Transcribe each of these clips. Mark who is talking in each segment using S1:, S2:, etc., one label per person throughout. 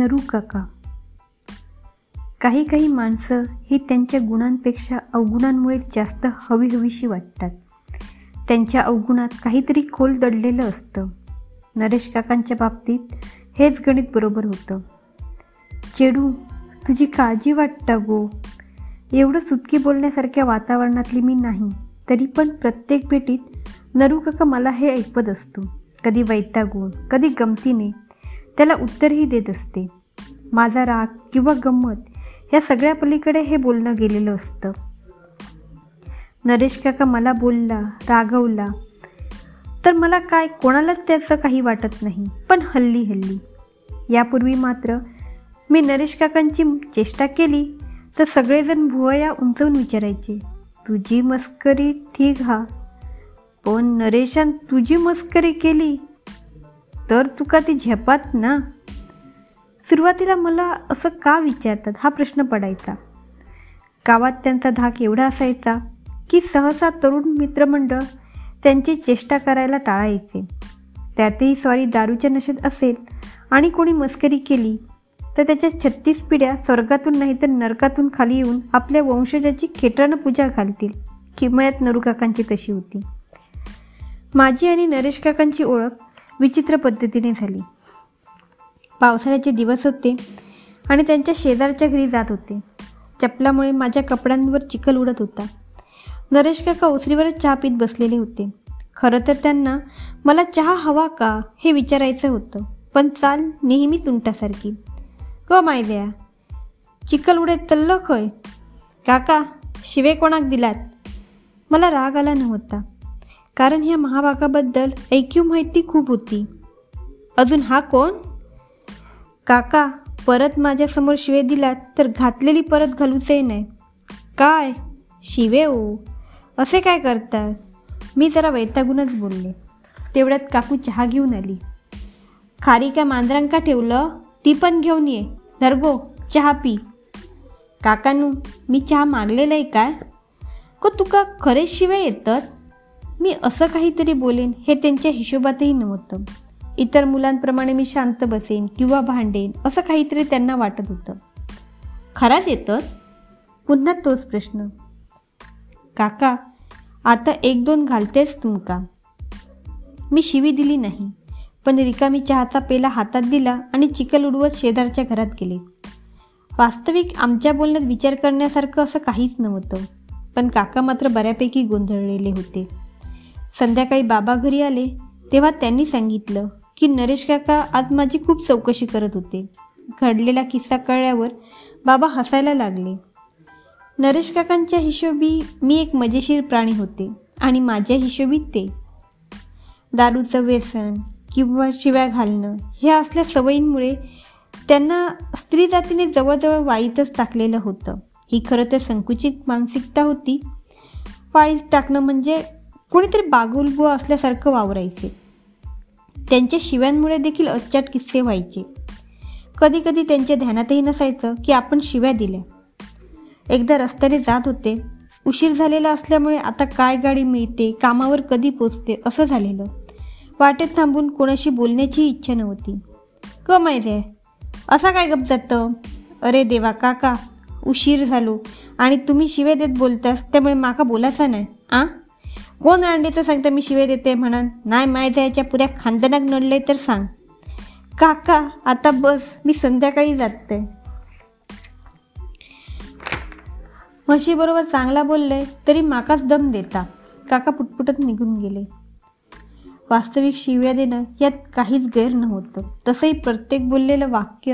S1: नरू काका. काही काही माणसं ही त्यांच्या गुणांपेक्षा अवगुणांमुळे जास्त हवी हवीशी वाटतात. त्यांच्या अवगुणात काहीतरी खोल दडलेलं असतं. नरेश काकांच्या बाबतीत हेच गणित बरोबर होतं. चेडू तुझी काळजी वाटतं गो एवढं सुटकी बोलण्यासारख्या वातावरणातली मी नाही तरी पण प्रत्येक भेटीत नरू काका मला हे ऐकवत असतो. कधी वैतागून कधी गमतीने त्याला उत्तरही देत असते. माझा राग किंवा गंमत या सगळ्या पलीकडे हे बोलणं गेलेलं असतं. नरेश काका मला बोलला रागवला. तर मला काय कोणालाच त्याचं काही वाटत नाही पण हल्ली हल्ली. यापूर्वी मात्र मी नरेश काकांची चेष्टा केली तर सगळेजण भुवया उंचवून विचारायचे तुझी मस्करी ठीक हा पण नरेशान तुझी मस्करी केली तर तुका ती झेपात ना. सुरुवातीला मला असं का विचारतात? हा प्रश्न पडायचा. गावात त्यांचा धाक एवढा असायचा की सहसा तरुण मित्रमंडळ त्यांची चेष्टा करायला टाळायचे. त्यातही सॉरी दारूच्या नशेत असेल आणि कोणी मस्करी केली तर त्याच्या छत्तीस पिढ्या स्वर्गातून नाही तर नरकातून खाली येऊन आपल्या वंशजाची खेटरानं पूजा घालतील. किमयात नरूकाकांची तशी होती. माझी आणि नरेश काकांची ओळख विचित्र पद्धतीने झाली. पावसाळ्याचे दिवस होते आणि त्यांच्या शेजारच्या घरी जात होते. चपलामुळे माझ्या कपड्यांवर चिखल उडत होता. नरेश काका ओसरीवरच चहा पीत बसलेले होते. खरं तर त्यांना मला चहा हवा का? हे विचारायचं होतं. पण चाल नेहमी तुंटासारखी ग मायद्या चिखल उडत तल्ल खय? काका शिवे कोणाक दिलात? मला राग आला नव्हता. कारण ह्या महाभागाबद्दल ऐक्यू माहिती खूप होती. अजून हा कोण? काका परत माझ्यासमोर शिवे दिलात तर घातलेली परत घालूचही नाही. काय? शिवे ओ असे काय करतात? मी जरा वैतागूनच बोलले. तेवढ्यात काकू चहा घेऊन आली. खारी काय मांजरांका ठेवलं? ती पण घेऊन ये. धरगो चहा पी. काकानू मी चहा मागलेला आहे काय? को तुका खरेच शिवाय येतात? मी असं काहीतरी बोलेन हे त्यांच्या हिशोबातही नव्हतं. इतर मुलांप्रमाणे मी शांत बसेन किंवा भांडेन असं काहीतरी त्यांना वाटत होतं. खराच येतंच? पुन्हा तोच प्रश्न. काका आता एक दोन घालतेस तुमका. मी शिवी दिली नाही पण रिकामी चहाचा पेला हातात दिला आणि चिखल उडवत शेजारच्या घरात गेले. वास्तविक आमच्या बोलण्यात विचार करण्यासारखं असं काहीच नव्हतं पण काका मात्र बऱ्यापैकी गोंधळलेले होते. संध्याकाळी बाबा घरी आले तेव्हा त्यांनी सांगितलं की नरेश काका आज माझी खूप चौकशी करत होते. घडलेला किस्सा कळल्यावर बाबा हसायला लागले. नरेश काकांच्या हिशोबी मी एक मजेशीर प्राणी होते आणि माझ्या हिशोबी ते. दारूचं व्यसन किंवा शिव्या घालणं ह्या असल्या सवयींमुळे त्यांना स्त्री जातीने जवळजवळ वाईतच टाकलेलं होतं. ही खरं तर संकुचित मानसिकता होती. वाईत टाकणं म्हणजे कोणीतरी बागुलबुवा असल्यासारखं वावरायचे. त्यांच्या शिव्यांमुळे देखील अच्चाट किस्से व्हायचे. कधीकधी त्यांच्या ध्यानातही नसायचं की आपण शिव्या दिल्या. एकदा रस्त्याने जात होते. उशीर झालेला असल्यामुळे आता काय गाडी मिळते कामावर कधी पोचते असं झालेलं. वाटेत थांबून कोणाशी बोलण्याची इच्छा नव्हती. क माहिती असा काय गप जातं? अरे देवा काका उशीर झालो आणि तुम्ही शिवे देत बोलतास त्यामुळे माका बोलायचा नाही आ? हो कोण तर सांगता मी शिवे देते म्हणा नाही माय याच्या पुऱ्या खानदानात नडले तर सांग. काका आता बस मी संध्याकाळी जाते. म्हशीबरोबर चांगला बोलले तरी माकाच दम देता. काका पुटपुटत निघून गेले. वास्तविक शिव्या देणं यात काहीच गैर नव्हतं. तसंही प्रत्येक बोललेलं वाक्य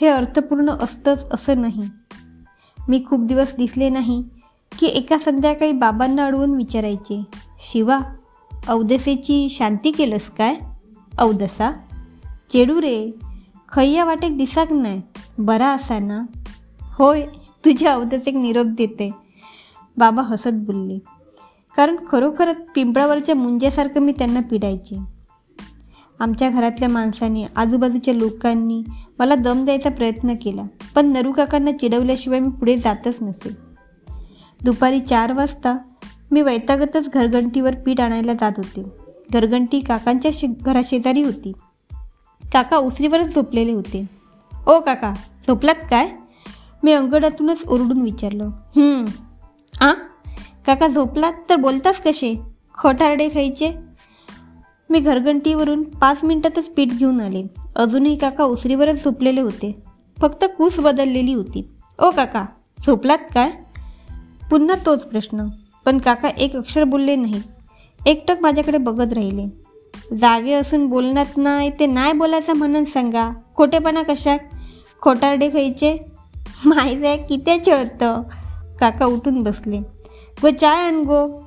S1: हे अर्थपूर्ण असतंच असं नाही. मी खूप दिवस दिसले नाही की एका संध्याकाळी बाबांना अडवून विचारायचे. शिवा अवदसेची शांती केलंस काय? अवदसा चेडू रे खय्या वाटेक दिसाक नाही बरा असा ना? होय तुझ्या अवदसेक निरोप देते. बाबा हसत बोलले. कारण खरोखरच पिंपळावरच्या मुंज्यासारखं मी त्यांना पिडायची. आमच्या घरातल्या माणसांनी आजूबाजूच्या लोकांनी मला दम द्यायचा प्रयत्न केला पण नरू काकांना चिडवल्याशिवाय मी पुढे जातच नसे. दुपारी चार वाजता मी वैतागतच घरघंटीवर पीठ आणायला जात होते. घरघंटी काकांच्या शे घराशेजारी होती. काका उसरीवरच झोपलेले होते. ओ काका झोपलात काय? मी अंगणातूनच ओरडून विचारलं. आ? काका झोपलात तर बोलताच कसे? खोटारडे खायचे? मी घरघंटीवरून पाच मिनिटातच पीठ घेऊन आले. अजूनही काका उसरीवरच झोपलेले होते. फक्त कूस बदललेली होती. ओ काका झोपलात काय? पुन्हा तोच प्रश्न. पण काका एक अक्षर बोलले नाही. एकटक माझ्याकडे बघत राहिले. जागे असून बोलण्यात नाही ते नाही बोलायचं म्हणून सांगा. खोटेपणा कशा खोटारडे खायचे माहीत आहे किती चळतं काका उठून बसले. गो चाय आण गो.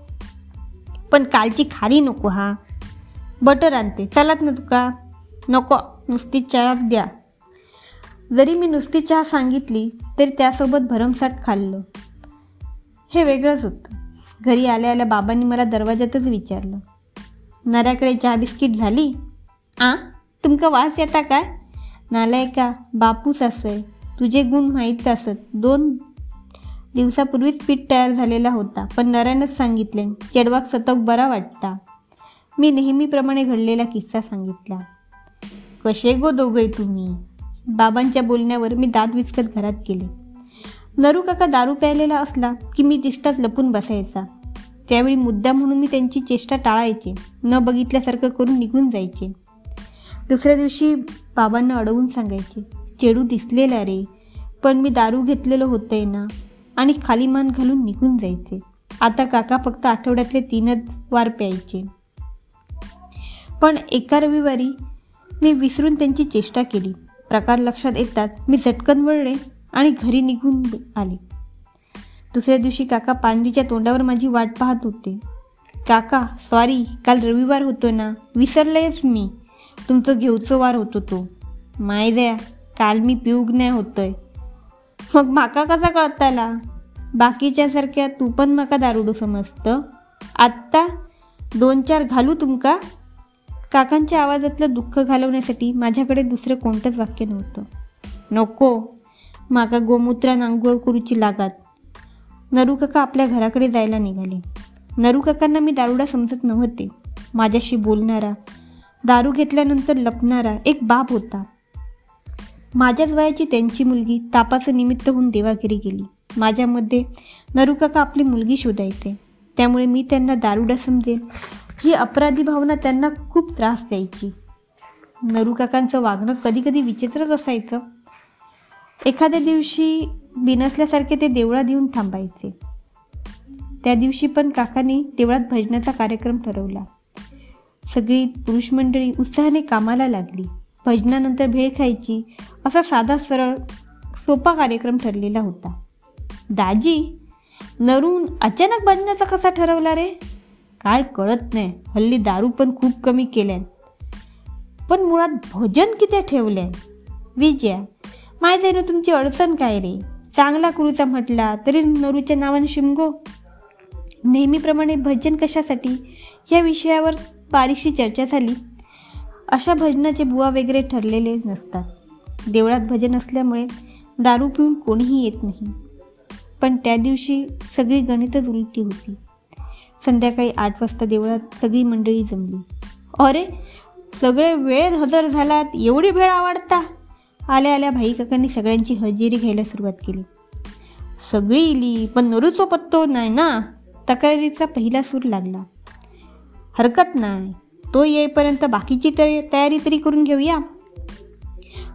S1: पण कालची खारी नको हा. बटर आणते. चलात ना तुका? नको नुसती चहा द्या. जरी मी नुसती चहा सांगितली तरी त्यासोबत भरमसाठ खाल्लं. हे वेगळंच होतं. घरी आल्या आल्या बाबांनी मला दरवाजातच विचारलं नऱ्याकडे चहा बिस्किट झाली? आ? तुमका वास येता काय? नालाय का? बापूस असय तुझे गुण माहीत असत. दोन दिवसापूर्वीच पीठ तयार झालेला होता पण नऱ्यानंच सांगितले चेडवाक सतक बरा वाटता. मी नेहमीप्रमाणे घडलेला किस्सा सांगितला. कसे गो दोघे तुम्ही? बाबांच्या बोलण्यावर मी दात विचकत घरात गेले. नरू काका दारू प्यायलेला असला की मी दिसतात लपून बसायचा. त्यावेळी मुद्दा म्हणून मी त्यांची चेष्टा टाळायचे न बघितल्यासारखं करून निघून जायचे. दुसऱ्या दिवशी बाबांना अडवून सांगायचे चेडू दिसलेला रे पण मी दारू घेतलेलं होतंय ना आणि खाली मान घालून निघून जायचे. आता काका फक्त आठवड्यातले तीनच वार प्यायचे. पण एका रविवारी मी विसरून त्यांची चेष्टा केली. प्रकार लक्षात येतात मी झटकन वळले. आणि घरी निघून आले. दुसऱ्या दिवशी काका पांडीच्या तोंडावर माझी वाट पाहत होते. काका सॉरी काल रविवार होतो ना? विसरलंयच मी. तुमचं घेऊचं वार होतो तो माय द्या काल मी पिऊग नाही होतोय. मग माका कसा कळताला बाकीच्यासारख्या तू पण माका दारुडू समजतं? आत्ता दोन चार घालू तुमका? काकांच्या आवाजातलं दुःख घालवण्यासाठी माझ्याकडे दुसरं कोणतंच वाक्य नव्हतं. नको. माका गोमूत्रान आंघोळ करूची लागात. नरू काका आपल्या घराकडे जायला निघाले. नरू काकांना मी दारुडा समजत नव्हते. माझ्याशी बोलणारा दारू घेतल्यानंतर लपणारा एक बाप होता. माझ्याच वयाची त्यांची मुलगी तापाचं निमित्त होऊन देवागिरी गेली. माझ्यामध्ये नरू काका आपली मुलगी शोधायचे. त्यामुळे मी त्यांना दारुडा समजेल. ही अपराधी भावना त्यांना खूप त्रास द्यायची. नरू काकांचं वागणं कधी कधी विचित्रच असायचं. एखाद्या दिवशी बिनसल्यासारखे ते देवळात येऊन थांबायचे. त्या दिवशी पण काकांनी देवळात भजनाचा कार्यक्रम ठरवला. सगळी पुरुष मंडळी उत्साहाने कामाला लागली. भजनानंतर भेळ खायची असा साधा सरळ सोपा कार्यक्रम ठरलेला होता. दाजी नरून अचानक भजनाचा कसा ठरवला रे? काय कळत नाही. हल्ली दारू पण खूप कमी केल्यान पण मुळात भजन किती ठेवल्यान विजया माहीत आहे ना तुमची अडचण काय रे? चांगला कुरूचा म्हटला तरी नरूच्या नावाने शिमगो. नेहमीप्रमाणे भजन कशासाठी? या विषयावर बारीकशी चर्चा झाली. अशा भजनाचे बुवा वगैरे ठरलेले नसतात. देवळात भजन असल्यामुळे दारू पिऊन कोणीही येत नाही. पण त्या दिवशी सगळी गणितच उलटी होती. संध्याकाळी आठ वाजता देवळात सगळी मंडळी जमली. अरे सगळे वेळेत हजर झालात एवढी भेळ आवडता? आल्या आल्या भाई काकांनी सगळ्यांची हजेरी घ्यायला सुरुवात केली. सगळी इली पण नरूचो पत्तो नाही ना? तक्रारीचा पहिला सूर लागला. हरकत नाही. तो येईपर्यंत बाकीची तयारी तरी करून घेऊया.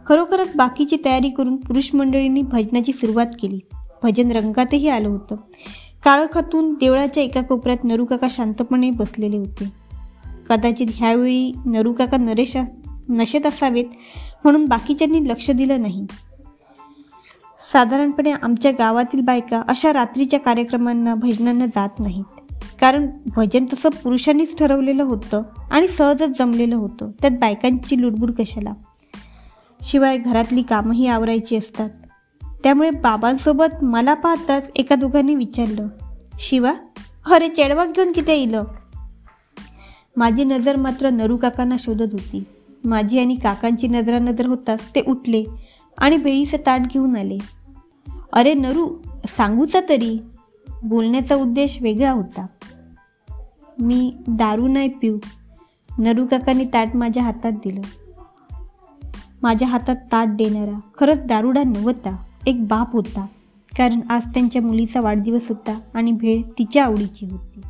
S1: खरोखरच बाकीची तयारी करून पुरुष मंडळींनी भजनाची सुरुवात केली. भजन रंगातही आलं होतं. काळखातून देवळाच्या एका कोपऱ्यात नरूकाका शांतपणे बसलेले होते. कदाचित ह्यावेळी नरूकाका नरेशा नशेत असावेत म्हणून बाकीच्यांनी लक्ष दिलं नाही. साधारणपणे आमच्या गावातील बायका अशा रात्रीच्या कार्यक्रमांना भजनांना जात नाहीत. कारण भजन तसं पुरुषांनीच ठरवलेलं होतं आणि सहजच जमलेलं होतं. त्यात बायकांची लुडबुड कशाला? शिवाय घरातली कामंही आवरायची असतात. त्यामुळे बाबांसोबत मला पाहताच एका दोघांनी विचारलं शिवा अरे चेडवा घेऊन किती येईल माझी नजर मात्र नरू काकांना शोधत होती. माझी आणि काकांची नजरानजर होताच ते उठले आणि बेळीचं ताट घेऊन आले. अरे नरू सांगूचा तरी. बोलण्याचा उद्देश वेगळा होता. मी दारू नाही पिऊ. नरू काकांनी ताट माझ्या हातात दिलं. माझ्या हातात ताट देणारा खरंच दारुडा नव्हता एक बाप होता. कारण आज त्यांच्या मुलीचा वाढदिवस होता आणि भेळ तिच्या आवडीची होती.